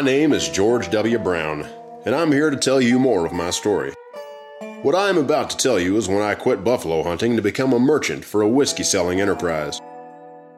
My name is George W. Brown, and I'm here to tell you more of my story. What I am about to tell you is when I quit buffalo hunting to become a merchant for a whiskey selling enterprise.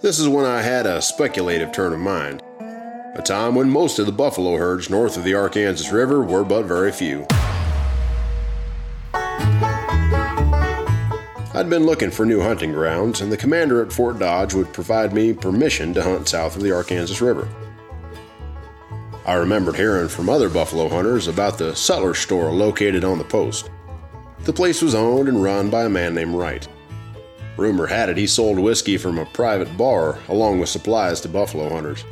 This is when I had a speculative turn of mind, a time when most of the buffalo herds north of the Arkansas River were but very few. I'd been looking for new hunting grounds, and the commander at Fort Dodge would provide me permission to hunt south of the Arkansas River. I remembered hearing from other buffalo hunters about the sutler store located on the post. The place was owned and run by a man named Wright. Rumor had it he sold whiskey from a private bar along with supplies to buffalo hunters.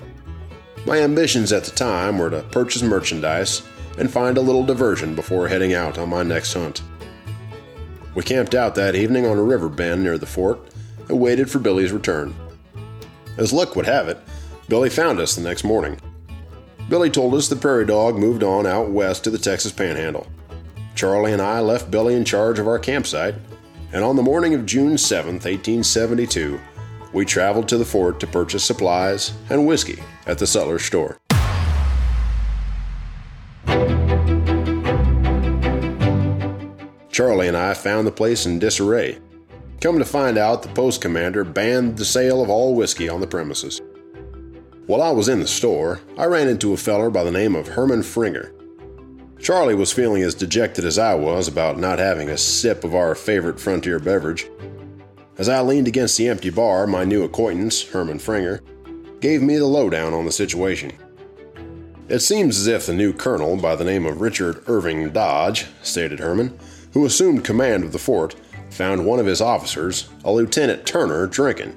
My ambitions at the time were to purchase merchandise and find a little diversion before heading out on my next hunt. We camped out that evening on a river bend near the fort and waited for Billy's return. As luck would have it, Billy found us the next morning. Billy told us the prairie dog moved on out west to the Texas Panhandle. Charlie and I left Billy in charge of our campsite, and on the morning of June 7, 1872, we traveled to the fort to purchase supplies and whiskey at the sutler's store. Charlie and I found the place in disarray. Come to find out, the post commander banned the sale of all whiskey on the premises. While I was in the store, I ran into a feller by the name of Herman Fringer. Charlie was feeling as dejected as I was about not having a sip of our favorite frontier beverage. As I leaned against the empty bar, my new acquaintance, Herman Fringer, gave me the lowdown on the situation. It seems as if the new colonel, by the name of Richard Irving Dodge, stated Herman, who assumed command of the fort, found one of his officers, a Lieutenant Turner, drinking.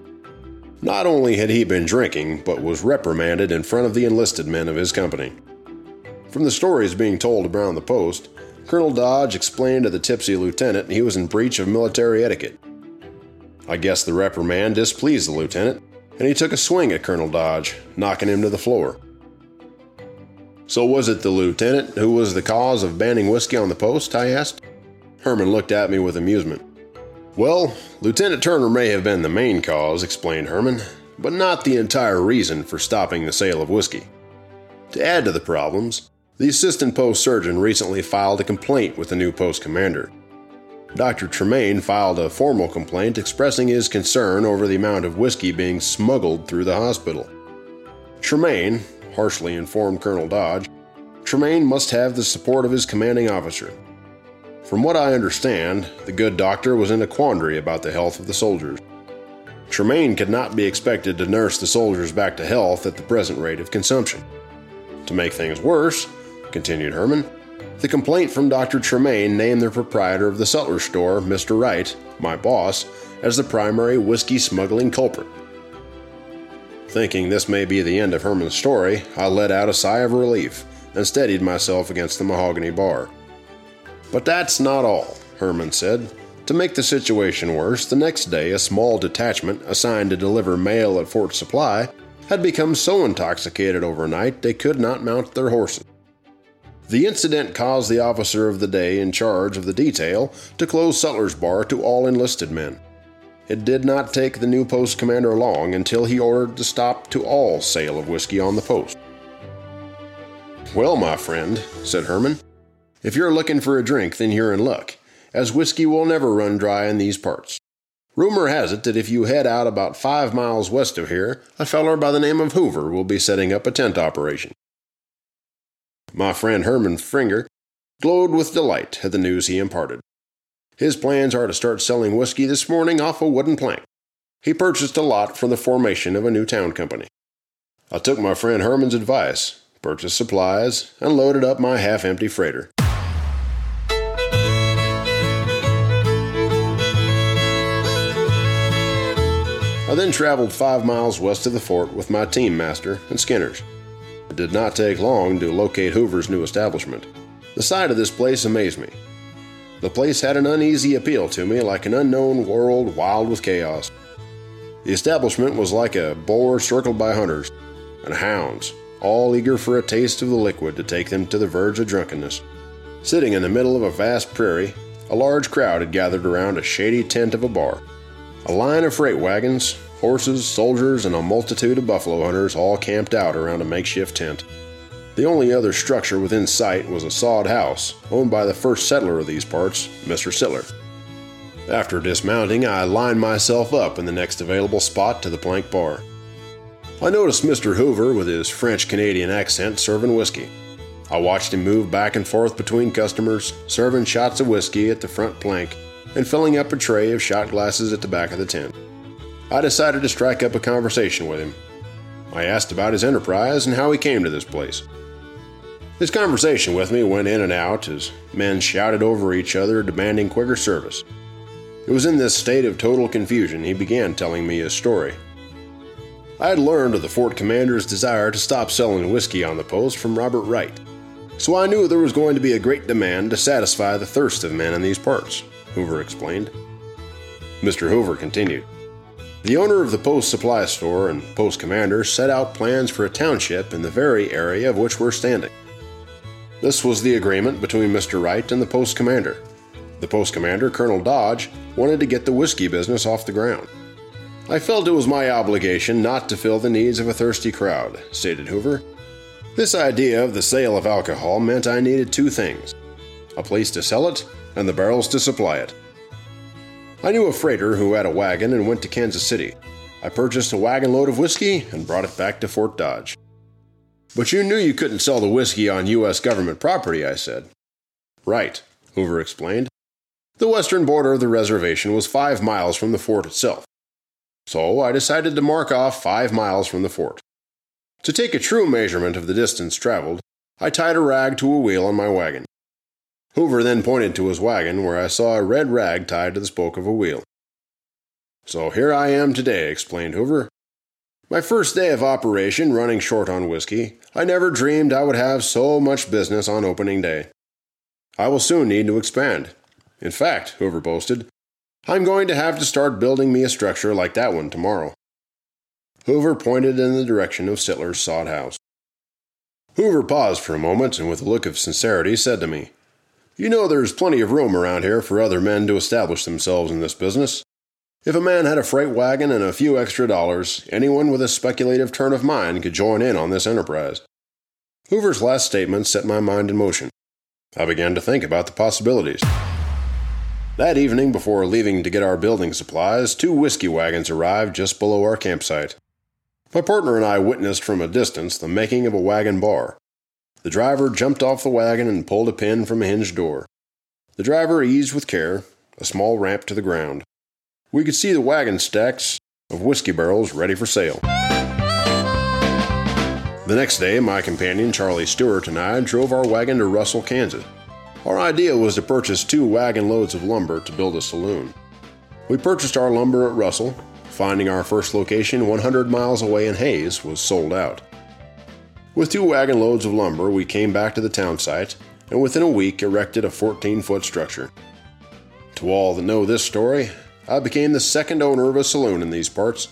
Not only had he been drinking, but was reprimanded in front of the enlisted men of his company. From the stories being told around the post, Colonel Dodge explained to the tipsy lieutenant he was in breach of military etiquette. I guess the reprimand displeased the lieutenant, and he took a swing at Colonel Dodge, knocking him to the floor. So, was it the lieutenant who was the cause of banning whiskey on the post? I asked. Herman looked at me with amusement. Well, Lieutenant Turner may have been the main cause, explained Herman, but not the entire reason for stopping the sale of whiskey. To add to the problems, the assistant post surgeon recently filed a complaint with the new post commander. Dr. Tremaine filed a formal complaint expressing his concern over the amount of whiskey being smuggled through the hospital. Tremaine, harshly informed Colonel Dodge, Tremaine must have the support of his commanding officer. From what I understand, the good doctor was in a quandary about the health of the soldiers. Tremaine could not be expected to nurse the soldiers back to health at the present rate of consumption. To make things worse, continued Herman, the complaint from Dr. Tremaine named the proprietor of the sutler store, Mr. Wright, my boss, as the primary whiskey smuggling culprit. Thinking this may be the end of Herman's story, I let out a sigh of relief and steadied myself against the mahogany bar. But that's not all, Herman said. To make the situation worse, the next day a small detachment assigned to deliver mail at Fort Supply had become so intoxicated overnight they could not mount their horses. The incident caused the officer of the day in charge of the detail to close Sutler's Bar to all enlisted men. It did not take the new post commander long until he ordered the stop to all sale of whiskey on the post. Well, my friend, said Herman, if you're looking for a drink, then you're in luck, as whiskey will never run dry in these parts. Rumor has it that if you head out about five miles west of here, a feller by the name of Hoover will be setting up a tent operation. My friend Herman Fringer glowed with delight at the news he imparted. His plans are to start selling whiskey this morning off a wooden plank. He purchased a lot for the formation of a new town company. I took my friend Herman's advice, purchased supplies, and loaded up my half empty freighter. I then traveled five miles west of the fort with my team master and Skinners. It did not take long to locate Hoover's new establishment. The sight of this place amazed me. The place had an uneasy appeal to me, like an unknown world wild with chaos. The establishment was like a boar circled by hunters and hounds, all eager for a taste of the liquid to take them to the verge of drunkenness. Sitting in the middle of a vast prairie, a large crowd had gathered around a shady tent of a bar. A line of freight wagons, horses, soldiers, and a multitude of buffalo hunters all camped out around a makeshift tent. The only other structure within sight was a sod house, owned by the first settler of these parts, Mr. Sitler. After dismounting, I lined myself up in the next available spot to the plank bar. I noticed Mr. Hoover with his French Canadian accent serving whiskey. I watched him move back and forth between customers, serving shots of whiskey at the front plank and filling up a tray of shot glasses at the back of the tent. I decided to strike up a conversation with him. I asked about his enterprise and how he came to this place. His conversation with me went in and out as men shouted over each other, demanding quicker service. It was in this state of total confusion he began telling me his story. I had learned of the fort commander's desire to stop selling whiskey on the post from Robert Wright, so I knew there was going to be a great demand to satisfy the thirst of men in these parts, Hoover explained. Mr. Hoover continued. The owner of the post supply store and post commander set out plans for a township in the very area of which we're standing. This was the agreement between Mr. Wright and the post commander. The post commander, Colonel Dodge, wanted to get the whiskey business off the ground. I felt it was my obligation not to fill the needs of a thirsty crowd, stated Hoover. This idea of the sale of alcohol meant I needed two things a place to sell it and the barrels to supply it. I knew a freighter who had a wagon and went to Kansas City. I purchased a wagon load of whiskey and brought it back to Fort Dodge. But you knew you couldn't sell the whiskey on U.S. government property, I said. Right, Hoover explained. The western border of the reservation was five miles from the fort itself. So I decided to mark off five miles from the fort. To take a true measurement of the distance traveled, I tied a rag to a wheel on my wagon. Hoover then pointed to his wagon where I saw a red rag tied to the spoke of a wheel. So here I am today, explained Hoover, my first day of operation, running short on whiskey, I never dreamed I would have so much business on opening day. I will soon need to expand. In fact, Hoover boasted, I'm going to have to start building me a structure like that one tomorrow. Hoover pointed in the direction of Sitler's sod house. Hoover paused for a moment and, with a look of sincerity, said to me, You know there's plenty of room around here for other men to establish themselves in this business. If a man had a freight wagon and a few extra dollars, anyone with a speculative turn of mind could join in on this enterprise. Hoover's last statement set my mind in motion. I began to think about the possibilities. That evening, before leaving to get our building supplies, two whiskey wagons arrived just below our campsite. My partner and I witnessed from a distance the making of a wagon bar. The driver jumped off the wagon and pulled a pin from a hinged door. The driver eased with care, a small ramp to the ground we could see the wagon stacks of whiskey barrels ready for sale. The next day, my companion Charlie Stewart and I drove our wagon to Russell, Kansas. Our idea was to purchase two wagon loads of lumber to build a saloon. We purchased our lumber at Russell, finding our first location 100 miles away in Hays was sold out. With two wagon loads of lumber, we came back to the town site and within a week erected a 14 foot structure. To all that know this story, I became the second owner of a saloon in these parts,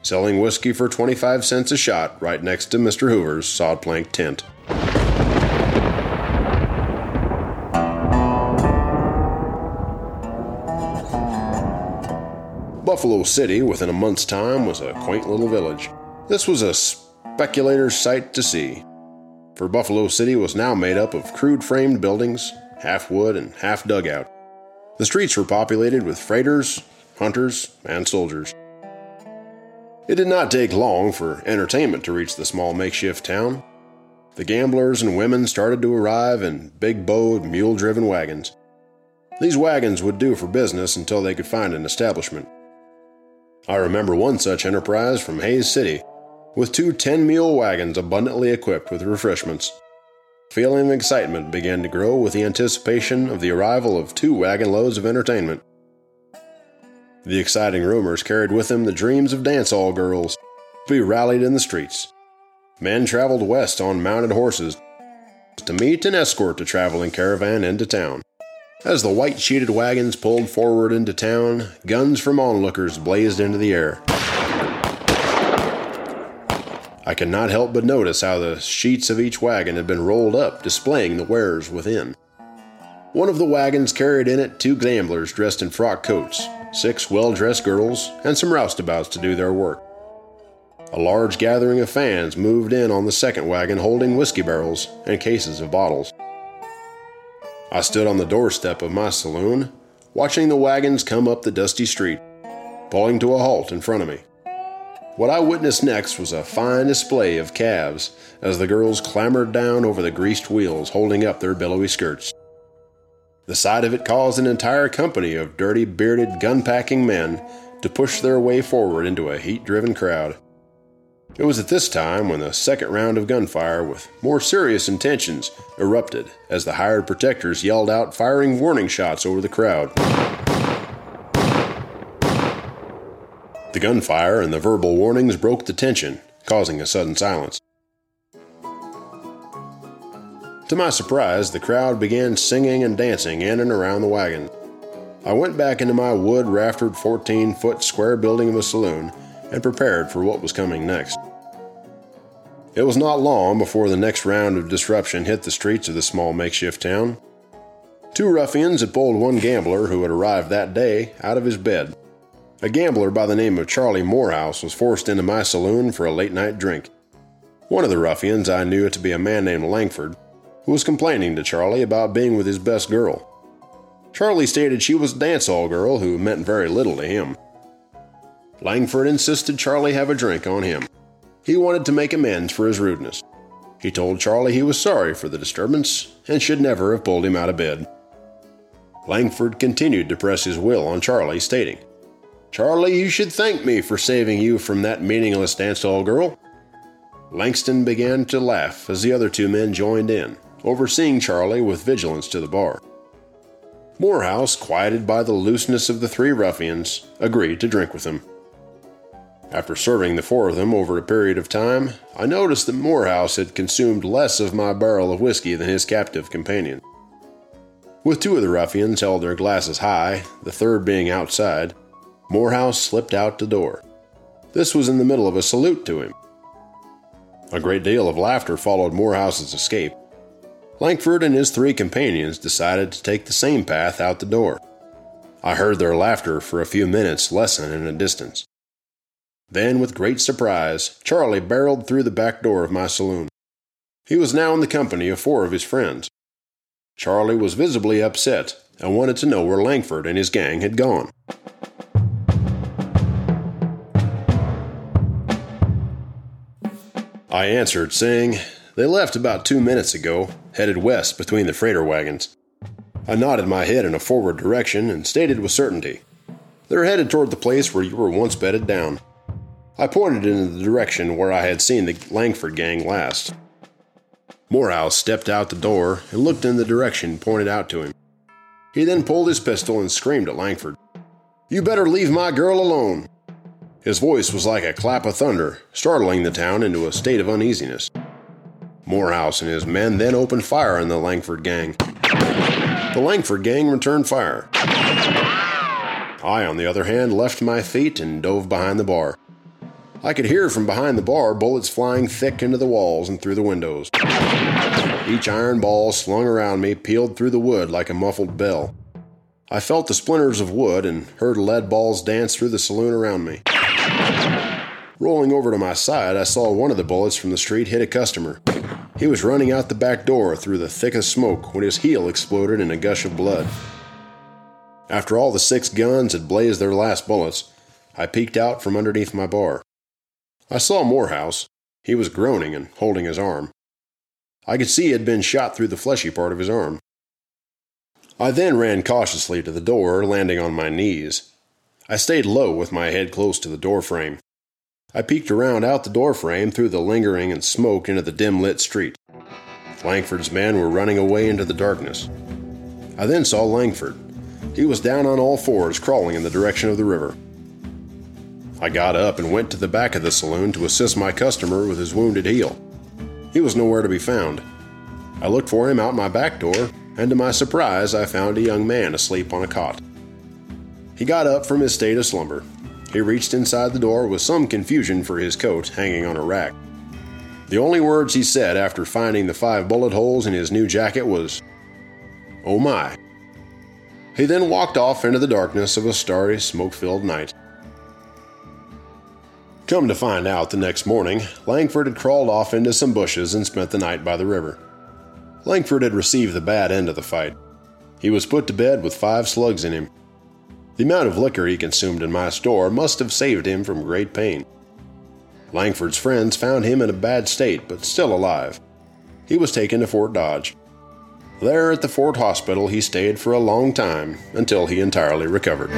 selling whiskey for 25 cents a shot right next to Mr. Hoover's sod plank tent. Buffalo City, within a month's time, was a quaint little village. This was a speculator's sight to see, for Buffalo City was now made up of crude framed buildings, half wood and half dugout. The streets were populated with freighters, hunters, and soldiers. It did not take long for entertainment to reach the small makeshift town. The gamblers and women started to arrive in big bowed, mule driven wagons. These wagons would do for business until they could find an establishment. I remember one such enterprise from Hays City, with two 10 mule wagons abundantly equipped with refreshments feeling of excitement began to grow with the anticipation of the arrival of two wagon loads of entertainment. The exciting rumors carried with them the dreams of dance hall girls to be rallied in the streets. Men traveled west on mounted horses to meet and escort the traveling caravan into town. As the white sheeted wagons pulled forward into town, guns from onlookers blazed into the air. I could not help but notice how the sheets of each wagon had been rolled up, displaying the wares within. One of the wagons carried in it two gamblers dressed in frock coats, six well dressed girls, and some roustabouts to do their work. A large gathering of fans moved in on the second wagon holding whiskey barrels and cases of bottles. I stood on the doorstep of my saloon, watching the wagons come up the dusty street, pulling to a halt in front of me. What I witnessed next was a fine display of calves as the girls clambered down over the greased wheels holding up their billowy skirts. The sight of it caused an entire company of dirty, bearded, gun packing men to push their way forward into a heat driven crowd. It was at this time when the second round of gunfire with more serious intentions erupted as the hired protectors yelled out, firing warning shots over the crowd. The gunfire and the verbal warnings broke the tension, causing a sudden silence. To my surprise, the crowd began singing and dancing in and around the wagon. I went back into my wood raftered 14 foot square building of a saloon and prepared for what was coming next. It was not long before the next round of disruption hit the streets of the small makeshift town. Two ruffians had pulled one gambler who had arrived that day out of his bed. A gambler by the name of Charlie Morehouse was forced into my saloon for a late night drink. One of the ruffians I knew to be a man named Langford, who was complaining to Charlie about being with his best girl. Charlie stated she was a dance hall girl who meant very little to him. Langford insisted Charlie have a drink on him. He wanted to make amends for his rudeness. He told Charlie he was sorry for the disturbance and should never have pulled him out of bed. Langford continued to press his will on Charlie, stating, Charlie, you should thank me for saving you from that meaningless dance hall girl. Langford began to laugh as the other two men joined in, overseeing Charlie with vigilance to the bar. Morehouse, quieted by the looseness of the three ruffians, agreed to drink with him. After serving the four of them over a period of time, I noticed that Morehouse had consumed less of my barrel of whiskey than his captive companion. With two of the ruffians held their glasses high, the third being outside, Morehouse slipped out the door. This was in the middle of a salute to him. A great deal of laughter followed Morehouse's escape. Langford and his three companions decided to take the same path out the door. I heard their laughter for a few minutes lessen in the distance. Then, with great surprise, Charlie barreled through the back door of my saloon. He was now in the company of four of his friends. Charlie was visibly upset and wanted to know where Langford and his gang had gone. I answered, saying, They left about two minutes ago, headed west between the freighter wagons. I nodded my head in a forward direction and stated with certainty, They're headed toward the place where you were once bedded down. I pointed in the direction where I had seen the Langford gang last. Morehouse stepped out the door and looked in the direction pointed out to him. He then pulled his pistol and screamed at Langford, You better leave my girl alone. His voice was like a clap of thunder, startling the town into a state of uneasiness. Morehouse and his men then opened fire on the Langford gang. The Langford gang returned fire. I, on the other hand, left my feet and dove behind the bar. I could hear from behind the bar bullets flying thick into the walls and through the windows. Each iron ball slung around me peeled through the wood like a muffled bell. I felt the splinters of wood and heard lead balls dance through the saloon around me. Rolling over to my side, I saw one of the bullets from the street hit a customer. He was running out the back door through the thickest smoke when his heel exploded in a gush of blood. After all the six guns had blazed their last bullets, I peeked out from underneath my bar. I saw Morehouse. He was groaning and holding his arm. I could see he had been shot through the fleshy part of his arm. I then ran cautiously to the door, landing on my knees. I stayed low with my head close to the door frame. I peeked around out the door frame through the lingering and smoke into the dim lit street. Langford's men were running away into the darkness. I then saw Langford. He was down on all fours, crawling in the direction of the river. I got up and went to the back of the saloon to assist my customer with his wounded heel. He was nowhere to be found. I looked for him out my back door, and to my surprise, I found a young man asleep on a cot. He got up from his state of slumber. He reached inside the door with some confusion for his coat hanging on a rack. The only words he said after finding the five bullet holes in his new jacket was, Oh my. He then walked off into the darkness of a starry, smoke filled night. Come to find out the next morning, Langford had crawled off into some bushes and spent the night by the river. Langford had received the bad end of the fight. He was put to bed with five slugs in him. The amount of liquor he consumed in my store must have saved him from great pain. Langford's friends found him in a bad state, but still alive. He was taken to Fort Dodge. There at the Fort Hospital, he stayed for a long time until he entirely recovered.